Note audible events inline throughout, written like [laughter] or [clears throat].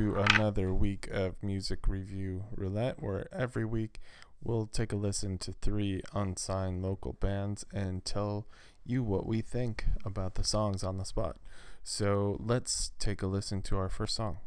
to another week of Music Review Roulette, where every week we'll take a listen to three unsigned local bands and tell you what we think about the songs on the spot. So let's take a listen to our first song.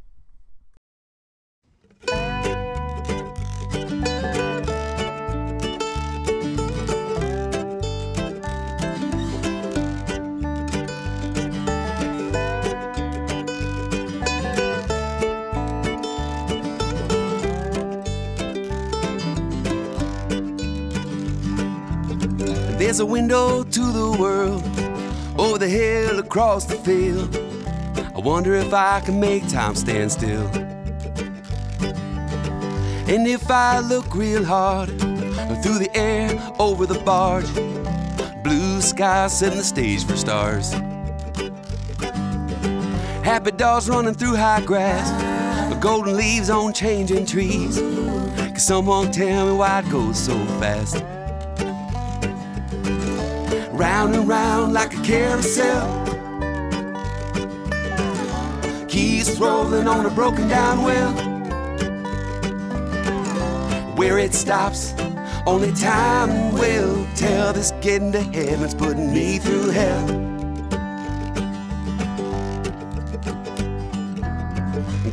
There's a window to the world over the hill across the field. I wonder if I can make time stand still. And if I look real hard through the air over the barge, blue skies setting the stage for stars. Happy dogs running through high grass, golden leaves on changing trees. Can someone tell me why it goes so fast? Round and round like a carousel. Keys rolling on a broken down well. Where it stops, only time will tell. This getting to heaven's putting me through hell.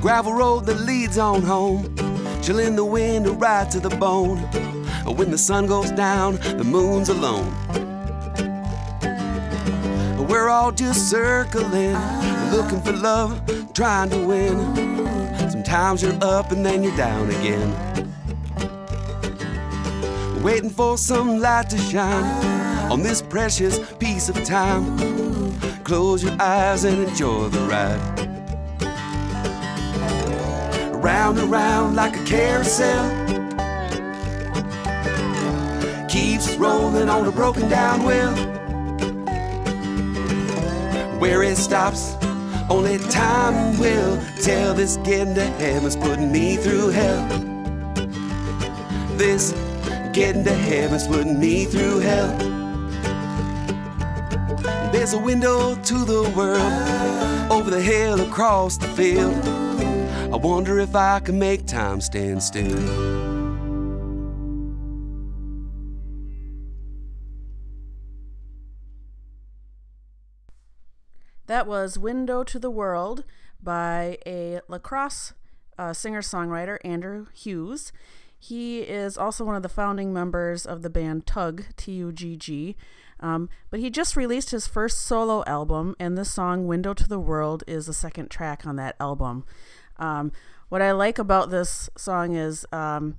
Gravel road that leads on home, chilling the wind right to the bone. When the sun goes down, the moon's alone. We're all just circling, looking for love, trying to win. Sometimes you're up and then you're down again. Waiting for some light to shine on this precious piece of time. Close your eyes and enjoy the ride. Round and round like a carousel. Keeps rolling on a broken down wheel where it stops. Only time will tell. This getting to heaven's putting me through hell. This getting to heaven's putting me through hell. There's a window to the world over the hill across the field. I wonder if I can make time stand still. That was Window to the World by a La Crosse uh, singer songwriter, Andrew Hughes. He is also one of the founding members of the band Tug, T U G G. Um, but he just released his first solo album, and this song, Window to the World, is the second track on that album. Um, what I like about this song is um,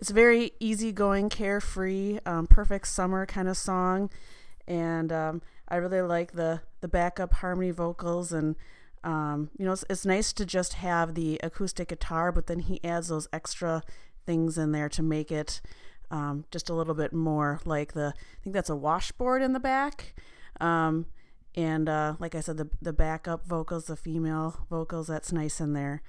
it's very easygoing, carefree, um, perfect summer kind of song. And um, I really like the the backup harmony vocals and um, you know it's, it's nice to just have the acoustic guitar, but then he adds those extra things in there to make it um, just a little bit more like the I think that's a washboard in the back. Um, and uh, like I said, the the backup vocals, the female vocals, that's nice in there.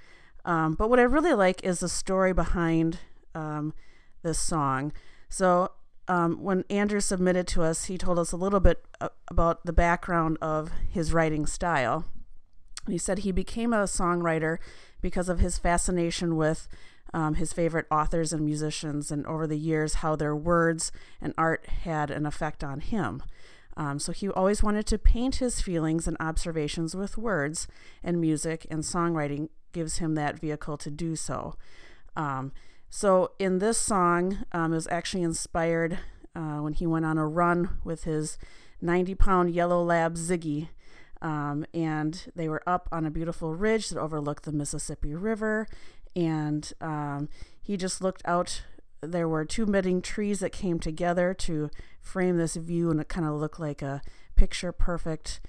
Um, but what I really like is the story behind um, this song. So um, when Andrew submitted to us, he told us a little bit uh, about the background of his writing style. He said he became a songwriter because of his fascination with um, his favorite authors and musicians, and over the years, how their words and art had an effect on him. Um, so he always wanted to paint his feelings and observations with words, and music and songwriting gives him that vehicle to do so. Um, so in this song, um, it was actually inspired uh, when he went on a run with his 90 pound yellow lab Ziggy. Um, and they were up on a beautiful ridge that overlooked the Mississippi River. And um, he just looked out. There were two meeting trees that came together to frame this view, and it kind of looked like a picture perfect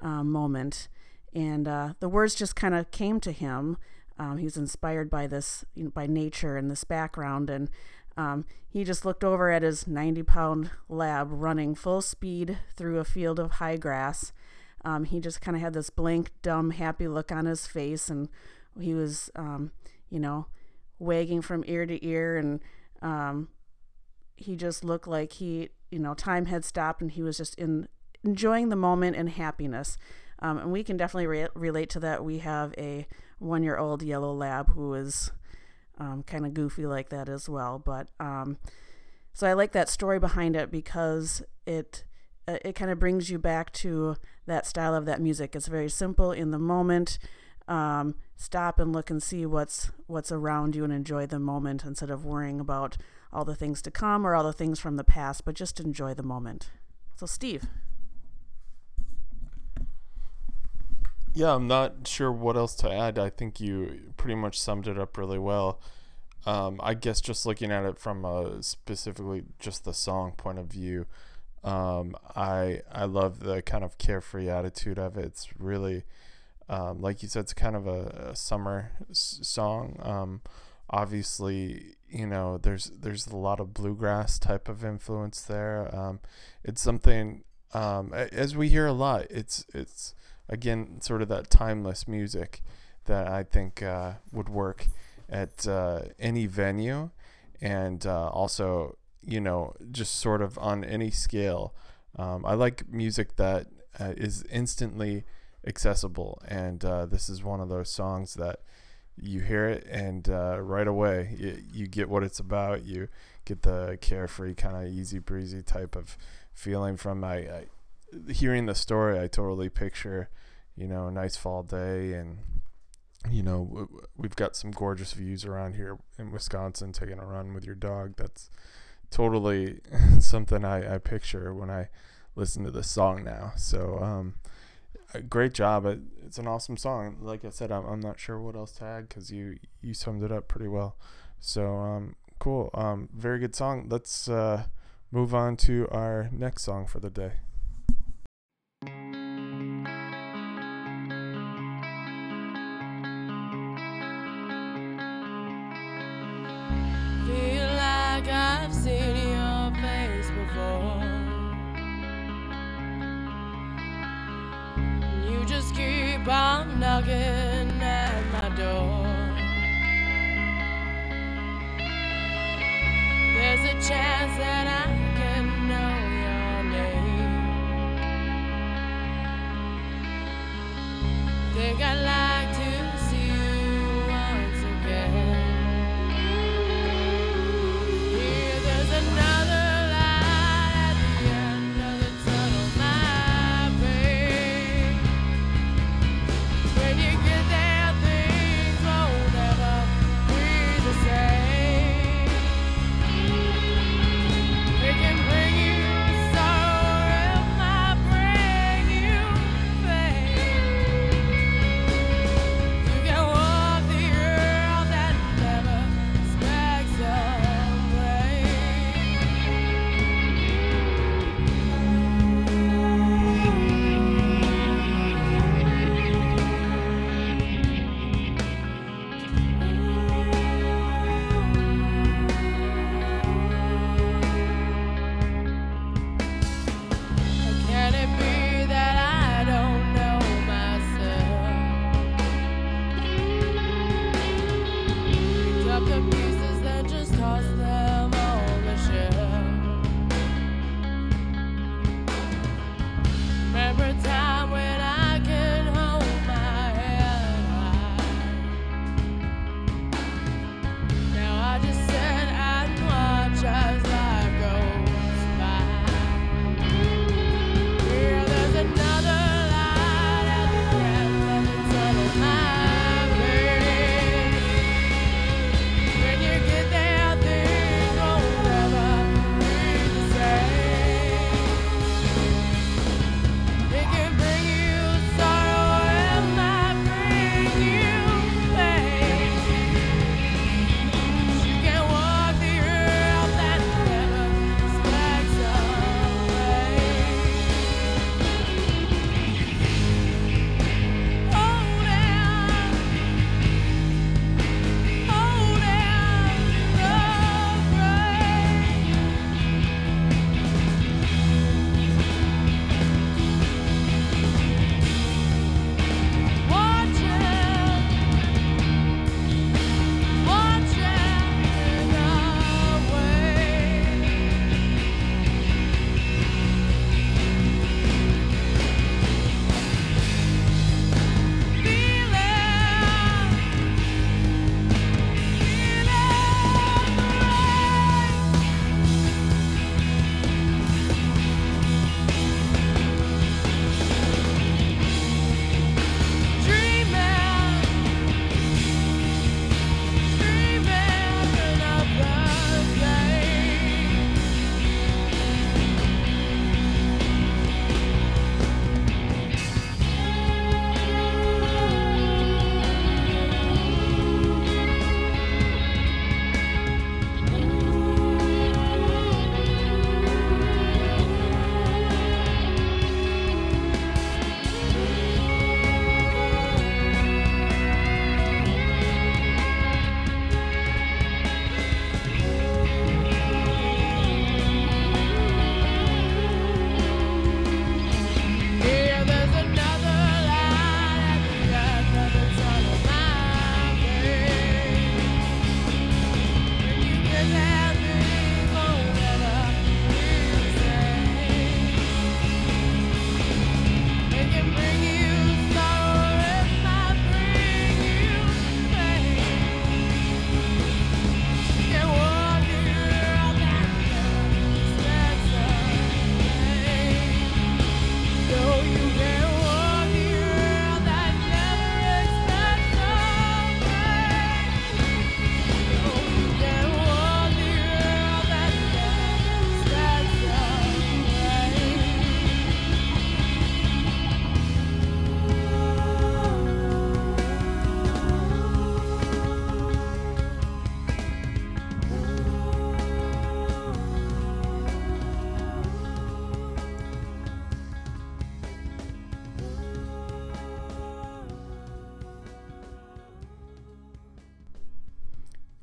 uh, moment. And uh, the words just kind of came to him. Um, he was inspired by this, you know, by nature and this background, and um, he just looked over at his 90 pound lab running full speed through a field of high grass. Um, he just kind of had this blank, dumb, happy look on his face, and he was, um, you know, wagging from ear to ear, and um, he just looked like he, you know, time had stopped, and he was just in enjoying the moment and happiness. Um, and we can definitely re- relate to that. We have a one year old yellow lab who is um, kind of goofy like that as well. But um, so I like that story behind it because it uh, it kind of brings you back to that style of that music. It's very simple in the moment. Um, stop and look and see what's what's around you and enjoy the moment instead of worrying about all the things to come or all the things from the past, but just enjoy the moment. So, Steve. Yeah, I'm not sure what else to add. I think you pretty much summed it up really well. Um, I guess just looking at it from a specifically just the song point of view, um, I I love the kind of carefree attitude of it. It's really, um, like you said, it's kind of a, a summer s- song. Um, obviously, you know, there's there's a lot of bluegrass type of influence there. Um, it's something um, as we hear a lot. It's it's again sort of that timeless music that I think uh, would work at uh, any venue, and uh, also you know just sort of on any scale. Um, I like music that uh, is instantly accessible, and uh, this is one of those songs that you hear it and uh, right away you, you get what it's about. You get the carefree kind of easy breezy type of feeling from I hearing the story. I totally picture you know a nice fall day and you know we've got some gorgeous views around here in Wisconsin. Taking a run with your dog. That's totally [laughs] something I, I picture when I listen to this song now. So um, great job. It, it's an awesome song. Like I said, I'm, I'm not sure what else to add because you you summed it up pretty well. So um, cool. Um, very good song. Let's uh, move on to our next song for the day. Knocking at my door. There's a chance that I can know your name. Think I'd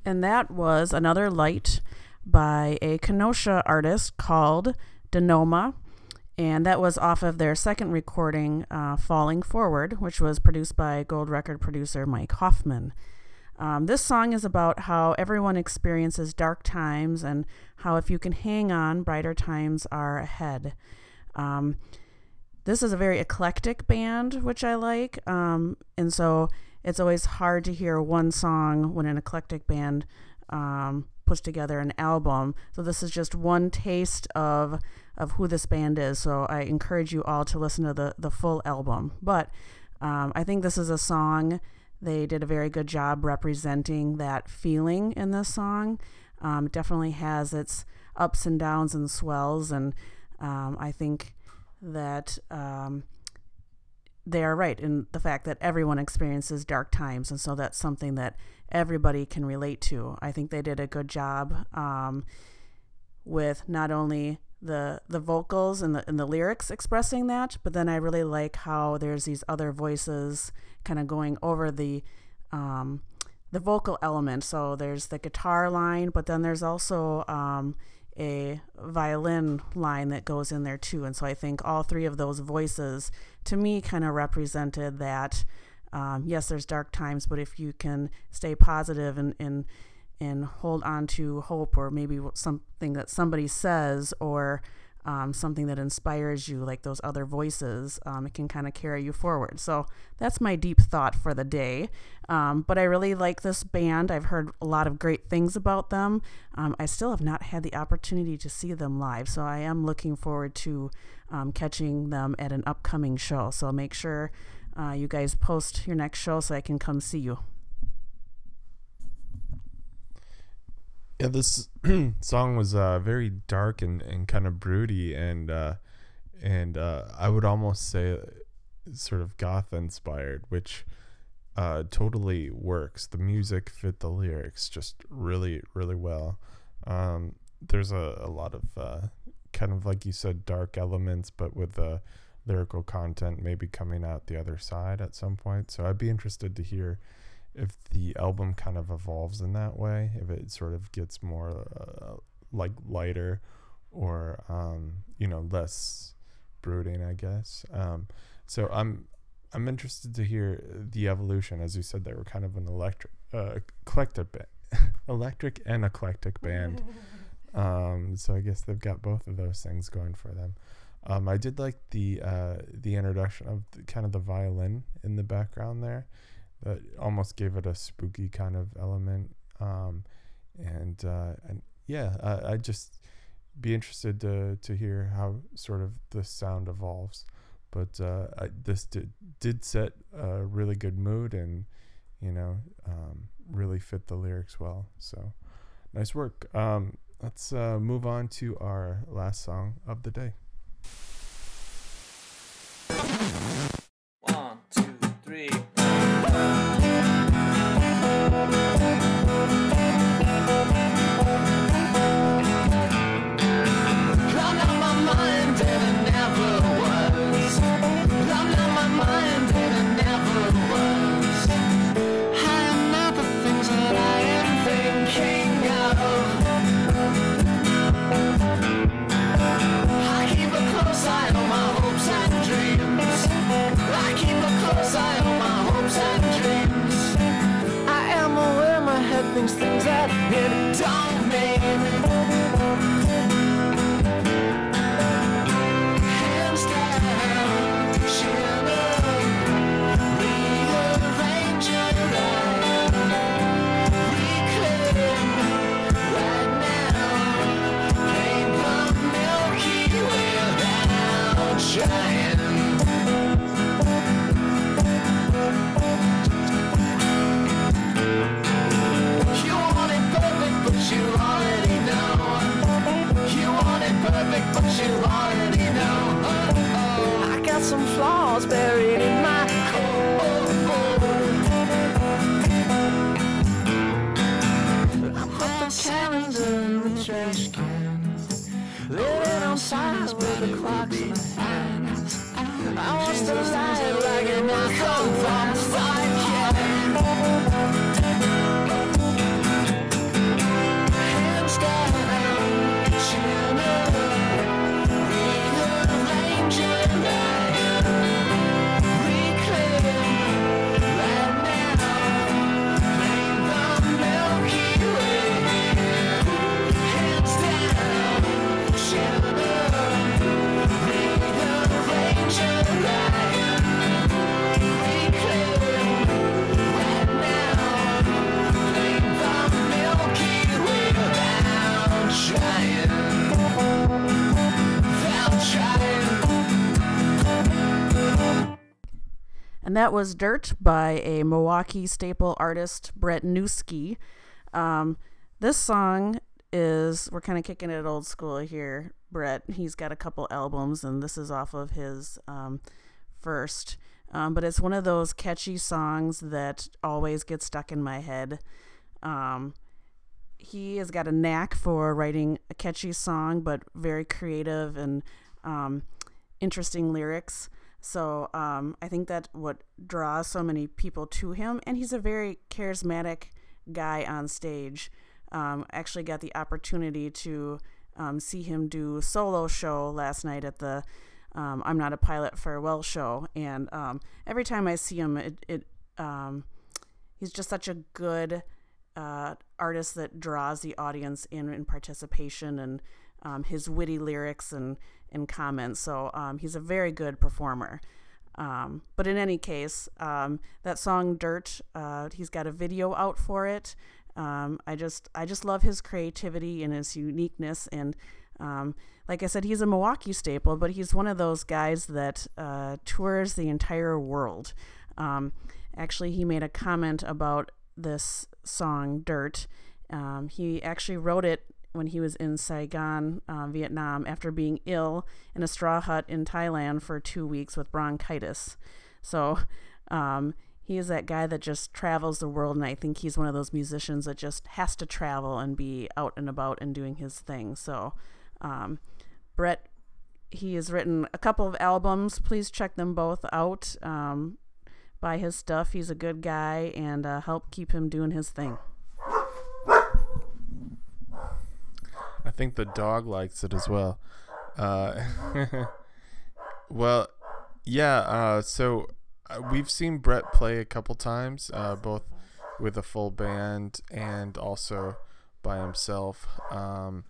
and that was another light by a Kenosha artist called Denoma. And that was off of their second recording, uh, Falling Forward, which was produced by gold record producer Mike Hoffman. Um, this song is about how everyone experiences dark times and how if you can hang on, brighter times are ahead. Um, this is a very eclectic band, which I like. Um, and so it's always hard to hear one song when an eclectic band um, puts together an album. So this is just one taste of of who this band is. So I encourage you all to listen to the the full album. But um, I think this is a song. They did a very good job representing that feeling in this song. Um, definitely has its ups and downs and swells, and um, I think that um, they are right in the fact that everyone experiences dark times, and so that's something that everybody can relate to. I think they did a good job um, with not only the the vocals and the and the lyrics expressing that, but then I really like how there's these other voices kind of going over the um, the vocal element. So there's the guitar line, but then there's also um, a violin line that goes in there too. And so I think all three of those voices to me kind of represented that. Um, yes, there's dark times, but if you can stay positive and, and and hold on to hope or maybe something that somebody says or um, something that inspires you, like those other voices, um, it can kind of carry you forward. So that's my deep thought for the day. Um, but I really like this band. I've heard a lot of great things about them. Um, I still have not had the opportunity to see them live, so I am looking forward to um, catching them at an upcoming show. So make sure uh, you guys post your next show so I can come see you. Yeah, this [clears throat] song was uh, very dark and, and kind of broody, and uh, and uh, I would almost say sort of goth inspired, which uh, totally works. The music fit the lyrics just really, really well. Um, there's a, a lot of uh, kind of like you said, dark elements, but with the lyrical content maybe coming out the other side at some point. So I'd be interested to hear if the album kind of evolves in that way, if it sort of gets more uh, like lighter or um, you know less brooding, I guess. Um, so I'm I'm interested to hear the evolution. As you said, they were kind of an electric, uh, eclectic, ba- [laughs] electric and eclectic band. [laughs] Um, so I guess they've got both of those things going for them. Um, I did like the uh, the introduction of the, kind of the violin in the background there that almost gave it a spooky kind of element. Um, and uh, and yeah, I, I just be interested to to hear how sort of the sound evolves. But uh, I, this did did set a really good mood and you know um, really fit the lyrics well. So nice work. Um, let's uh, move on to our last song of the day. Without and that was Dirt by a Milwaukee staple artist, Brett Newski. Um, this song is, we're kind of kicking it old school here. Brett, he's got a couple albums, and this is off of his um, first. Um, but it's one of those catchy songs that always gets stuck in my head. Um, he has got a knack for writing a catchy song, but very creative and um, interesting lyrics. So um, I think that what draws so many people to him, and he's a very charismatic guy on stage. Um, actually, got the opportunity to um, see him do solo show last night at the um, I'm Not a Pilot farewell show, and um, every time I see him, it, it um, he's just such a good uh, artist that draws the audience in in participation and um, his witty lyrics and and comments. So um, he's a very good performer. Um, but in any case, um, that song "Dirt," uh, he's got a video out for it. Um, I just I just love his creativity and his uniqueness and. Um, like I said, he's a Milwaukee staple, but he's one of those guys that uh, tours the entire world. Actually, he made a comment about this song, Dirt. He actually wrote it when he was in Saigon, uh, Vietnam, after being ill in a straw hut in Thailand for two weeks with bronchitis. So um, he is that guy that just travels the world, and I think he's one of those musicians that just has to travel and be out and about and doing his thing. So, um, Brett, he has written a couple of albums. Please check them both out. Um, buy his stuff. He's a good guy, and uh, help keep him doing his thing. I think the dog likes it as well. Uh, [laughs] well, yeah. Uh, so uh, we've seen Brett play a couple times, uh, both with a full band and also by himself. Um,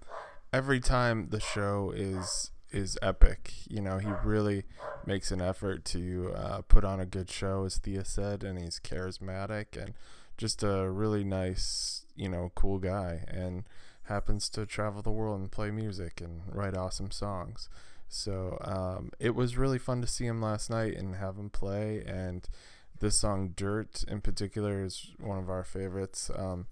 every time the show is is epic. You know, he really makes an effort to uh, put on a good show, as Thea said, and he's charismatic and just a really nice, you know, cool guy. And happens to travel the world and play music and write awesome songs. So um, it was really fun to see him last night and have him play. And this song, Dirt, in particular, is one of our favorites. Um,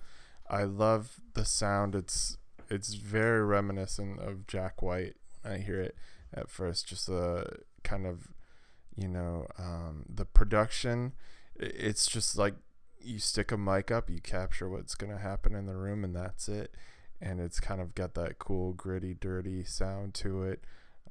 I love the sound. It's it's very reminiscent of Jack White when I hear it at first. Just the kind of, you know, um, the production. It's just like you stick a mic up, you capture what's going to happen in the room, and that's it and it's kind of got that cool, gritty, dirty sound to it.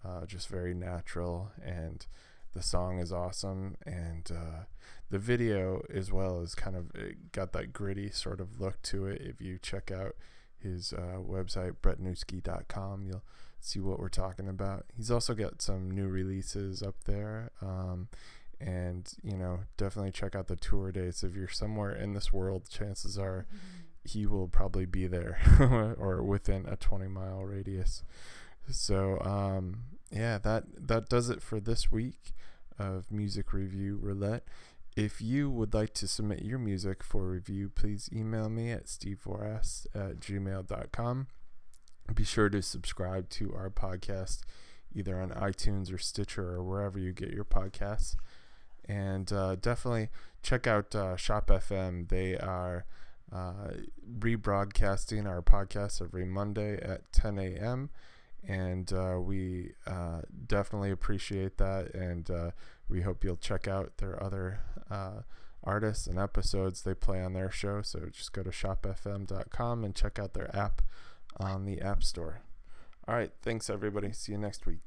Uh, just very natural, and the song is awesome, and uh, the video as well is kind of got that gritty sort of look to it. If you check out his uh, website, brettnewski.com, you'll see what we're talking about. He's also got some new releases up there. Um, and you know, definitely check out the tour dates. If you're somewhere in this world, chances are mm-hmm he will probably be there [laughs] or within a 20 mile radius. So um, yeah, that that does it for this week of Music Review Roulette. If you would like to submit your music for review, please email me at stevevoras at gmail.com. Be sure to subscribe to our podcast either on iTunes or Stitcher or wherever you get your podcasts. And uh, definitely check out uh, Shop FM. They are uh, rebroadcasting our podcast every Monday at 10 a.m. And uh, we uh, definitely appreciate that. And uh, we hope you'll check out their other uh, artists and episodes they play on their show. So just go to shopfm.com and check out their app on the App Store. All right. Thanks, everybody. See you next week.